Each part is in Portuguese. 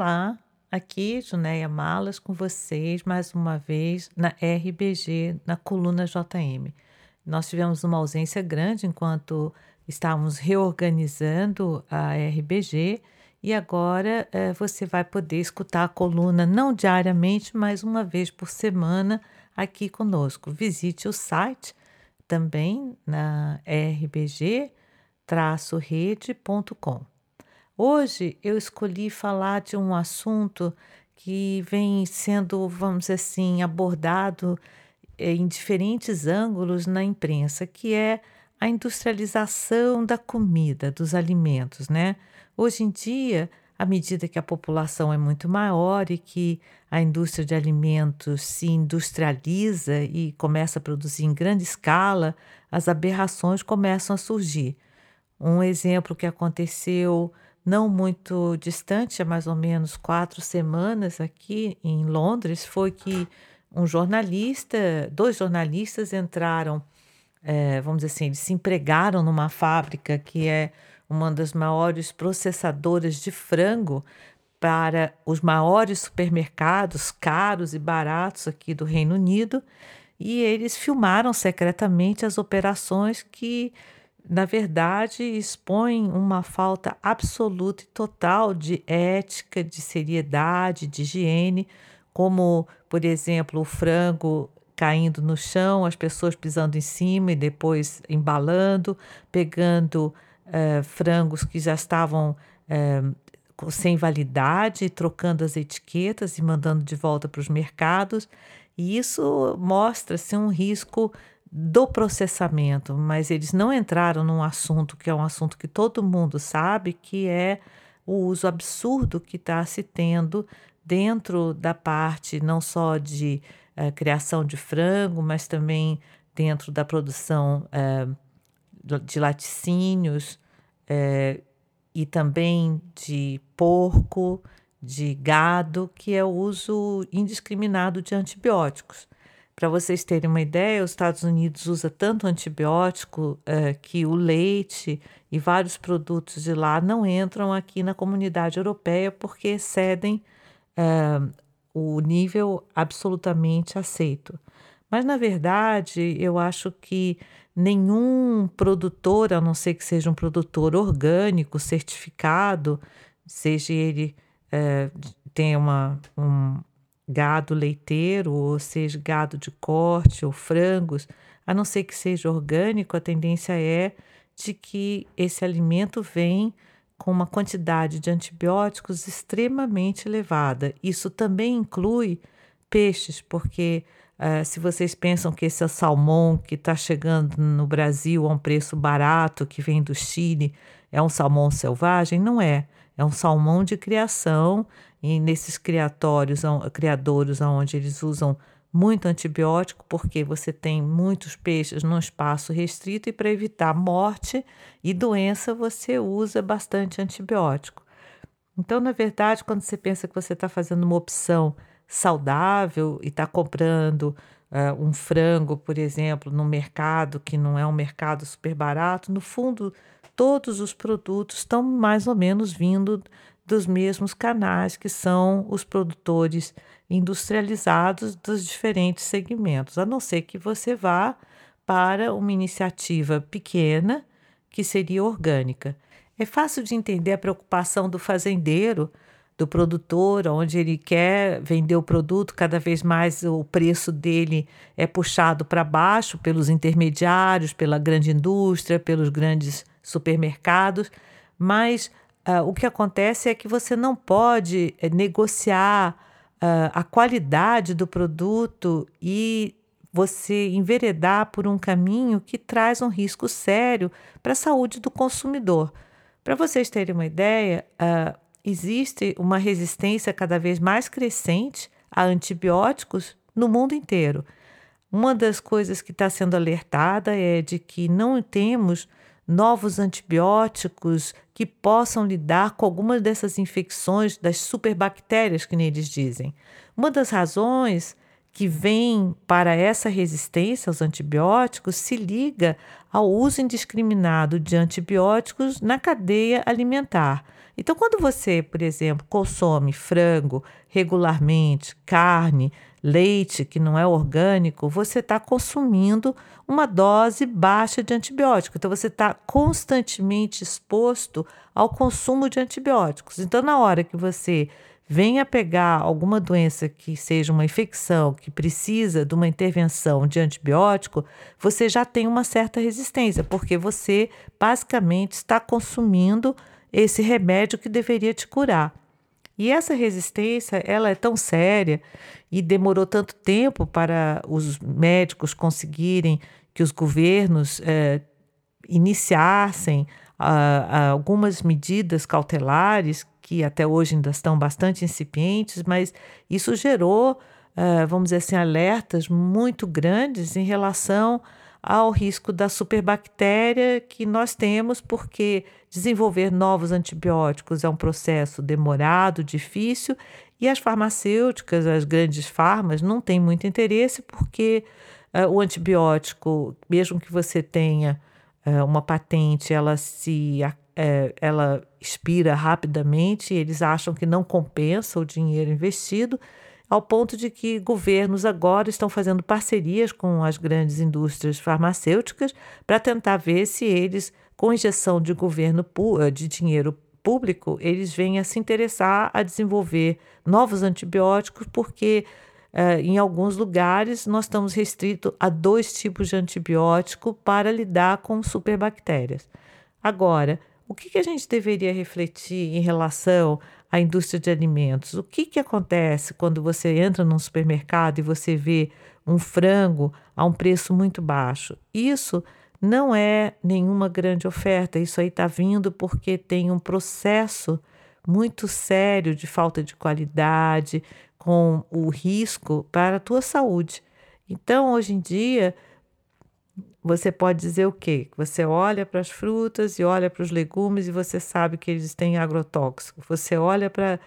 Olá, aqui Junéia Malas com vocês mais uma vez na RBG, na coluna JM. Nós tivemos uma ausência grande enquanto estávamos reorganizando a RBG e agora eh, você vai poder escutar a coluna não diariamente, mas uma vez por semana aqui conosco. Visite o site também na rbg-rede.com. Hoje eu escolhi falar de um assunto que vem sendo, vamos dizer assim, abordado eh, em diferentes ângulos na imprensa, que é a industrialização da comida, dos alimentos, né? Hoje em dia, à medida que a população é muito maior e que a indústria de alimentos se industrializa e começa a produzir em grande escala, as aberrações começam a surgir. Um exemplo que aconteceu não muito distante, há mais ou menos quatro semanas aqui em Londres, foi que um jornalista, dois jornalistas entraram, é, vamos dizer assim, eles se empregaram numa fábrica que é uma das maiores processadoras de frango para os maiores supermercados caros e baratos aqui do Reino Unido, e eles filmaram secretamente as operações que na verdade, expõe uma falta absoluta e total de ética, de seriedade, de higiene, como, por exemplo, o frango caindo no chão, as pessoas pisando em cima e depois embalando, pegando eh, frangos que já estavam eh, sem validade, trocando as etiquetas e mandando de volta para os mercados. E isso mostra-se um risco do processamento, mas eles não entraram num assunto que é um assunto que todo mundo sabe, que é o uso absurdo que está se tendo dentro da parte não só de uh, criação de frango, mas também dentro da produção uh, de laticínios uh, e também de porco, de gado, que é o uso indiscriminado de antibióticos. Para vocês terem uma ideia, os Estados Unidos usa tanto antibiótico uh, que o leite e vários produtos de lá não entram aqui na comunidade europeia porque excedem uh, o nível absolutamente aceito. Mas, na verdade, eu acho que nenhum produtor, a não ser que seja um produtor orgânico, certificado, seja ele uh, tenha uma, um, gado leiteiro, ou seja, gado de corte ou frangos, a não ser que seja orgânico, a tendência é de que esse alimento vem com uma quantidade de antibióticos extremamente elevada. Isso também inclui peixes, porque uh, se vocês pensam que esse é salmão que está chegando no Brasil a um preço barato, que vem do Chile, é um salmão selvagem, não é. É um salmão de criação e nesses criatórios, criadouros onde eles usam muito antibiótico, porque você tem muitos peixes num espaço restrito e para evitar morte e doença você usa bastante antibiótico. Então, na verdade, quando você pensa que você está fazendo uma opção saudável e está comprando uh, um frango, por exemplo, no mercado que não é um mercado super barato, no fundo, todos os produtos estão mais ou menos vindo dos mesmos canais que são os produtores industrializados dos diferentes segmentos, a não ser que você vá para uma iniciativa pequena que seria orgânica. É fácil de entender a preocupação do fazendeiro, do produtor, onde ele quer vender o produto, cada vez mais o preço dele é puxado para baixo pelos intermediários, pela grande indústria, pelos grandes supermercados, mas Uh, o que acontece é que você não pode uh, negociar uh, a qualidade do produto e você enveredar por um caminho que traz um risco sério para a saúde do consumidor. Para vocês terem uma ideia, existe uma resistência cada vez mais crescente a antibióticos no mundo inteiro. Uma das coisas que está sendo alertada é de que não temos novos antibióticos que possam lidar com algumas dessas infecções das superbactérias que neles dizem. Uma das razões que vem para essa resistência aos antibióticos se liga ao uso indiscriminado de antibióticos na cadeia alimentar. Então, quando você, por exemplo, consome frango regularmente, carne, leite que não é orgânico, você está consumindo uma dose baixa de antibiótico. Então, você está constantemente exposto ao consumo de antibióticos. Então, na hora que você venha pegar alguma doença que seja uma infecção, que precisa de uma intervenção de antibiótico, você já tem uma certa resistência, porque você basicamente está consumindo esse remédio que deveria te curar. E essa resistência, ela é tão séria e demorou tanto tempo para os médicos conseguirem que os governos eh, iniciassem ah, ah, algumas medidas cautelares que até hoje ainda estão bastante incipientes, mas isso gerou, uh, vamos dizer assim, alertas muito grandes em relação ao risco da superbactéria que nós temos, porque desenvolver novos antibióticos é um processo demorado, difícil, e as farmacêuticas, as grandes farmas, não têm muito interesse, porque uh, o antibiótico, mesmo que você tenha uh, uma patente, ela se é, ela expira rapidamente, eles acham que não compensa o dinheiro investido, ao ponto de que governos agora estão fazendo parcerias com as grandes indústrias farmacêuticas para tentar ver se eles, com injeção de governo eh, de dinheiro público, eles venham a se interessar a desenvolver novos antibióticos, porque Uh, em alguns lugares, nós estamos restritos a dois tipos de antibiótico para lidar com superbactérias. Agora, o que, que a gente deveria refletir em relação à indústria de alimentos? O que, que acontece quando você entra num supermercado e você vê um frango a um preço muito baixo? Isso não é nenhuma grande oferta, isso aí está vindo porque tem um processo muito sério de falta de qualidade, com o risco para a tua saúde. Então, hoje em dia, você pode dizer o quê? Você olha para as frutas e olha para os legumes e você sabe que eles têm agrotóxico. Você olha para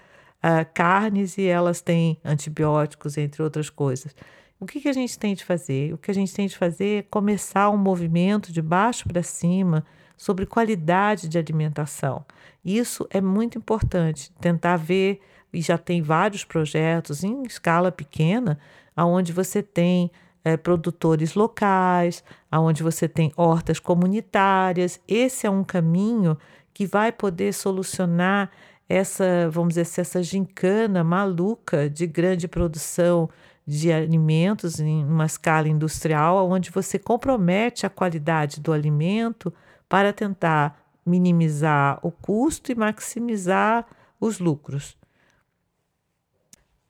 uh, carnes e elas têm antibióticos, entre outras coisas. O que, que a gente tem de fazer? O que a gente tem de fazer é começar um movimento de baixo para cima sobre qualidade de alimentação. Isso é muito importante, tentar ver, e já tem vários projetos em escala pequena, aonde você tem é, produtores locais, aonde você tem hortas comunitárias. Esse é um caminho que vai poder solucionar essa, vamos dizer assim, essa gincana maluca de grande produção de alimentos em uma escala industrial, onde você compromete a qualidade do alimento para tentar minimizar o custo e maximizar os lucros.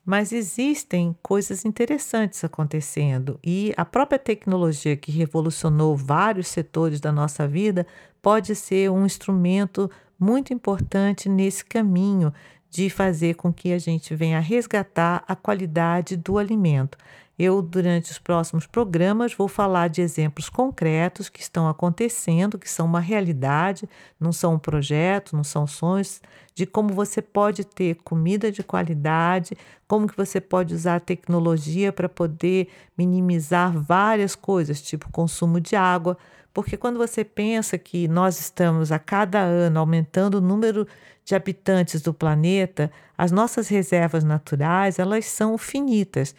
Mas existem coisas interessantes acontecendo e a própria tecnologia que revolucionou vários setores da nossa vida pode ser um instrumento muito importante nesse caminho de fazer com que a gente venha resgatar a qualidade do alimento. Eu, durante os próximos programas, vou falar de exemplos concretos que estão acontecendo, que são uma realidade, não são um projeto, não são sonhos, de como você pode ter comida de qualidade, como que você pode usar a tecnologia para poder minimizar várias coisas, tipo consumo de água, porque quando você pensa que nós estamos a cada ano aumentando o número de habitantes do planeta, as nossas reservas naturais, elas são finitas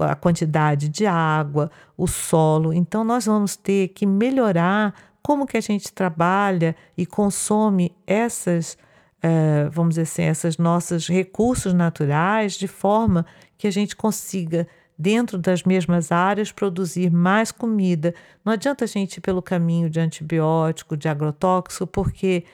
a quantidade de água, o solo. Então, nós vamos ter que melhorar como que a gente trabalha e consome essas, uh, vamos dizer assim, esses nossos recursos naturais de forma que a gente consiga, dentro das mesmas áreas, produzir mais comida. Não adianta a gente ir pelo caminho de antibiótico, de agrotóxico, porque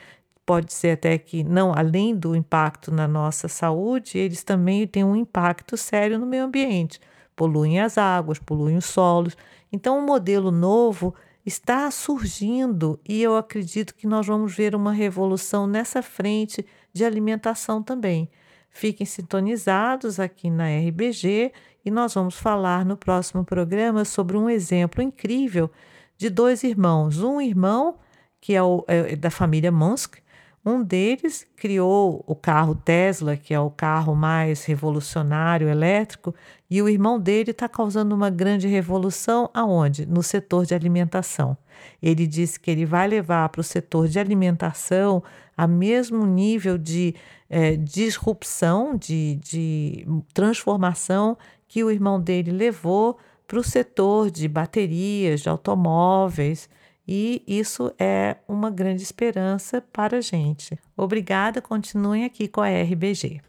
pode ser até que, não, além do impacto na nossa saúde, eles também têm um impacto sério no meio ambiente. Poluem as águas, poluem os solos. Então, um modelo novo está surgindo e eu acredito que nós vamos ver uma revolução nessa frente de alimentação também. Fiquem sintonizados aqui na RBG e nós vamos falar no próximo programa sobre um exemplo incrível de dois irmãos. Um irmão que é, o, é da família Musk, um deles criou o carro Tesla, que é o carro mais revolucionário elétrico, e o irmão dele está causando uma grande revolução aonde? No setor de alimentação. Ele disse que ele vai levar para o setor de alimentação a mesmo nível de é, disrupção, de, de transformação que o irmão dele levou para o setor de baterias, de automóveis, e isso é uma grande esperança para a gente. Obrigada, continuem aqui com a RBG.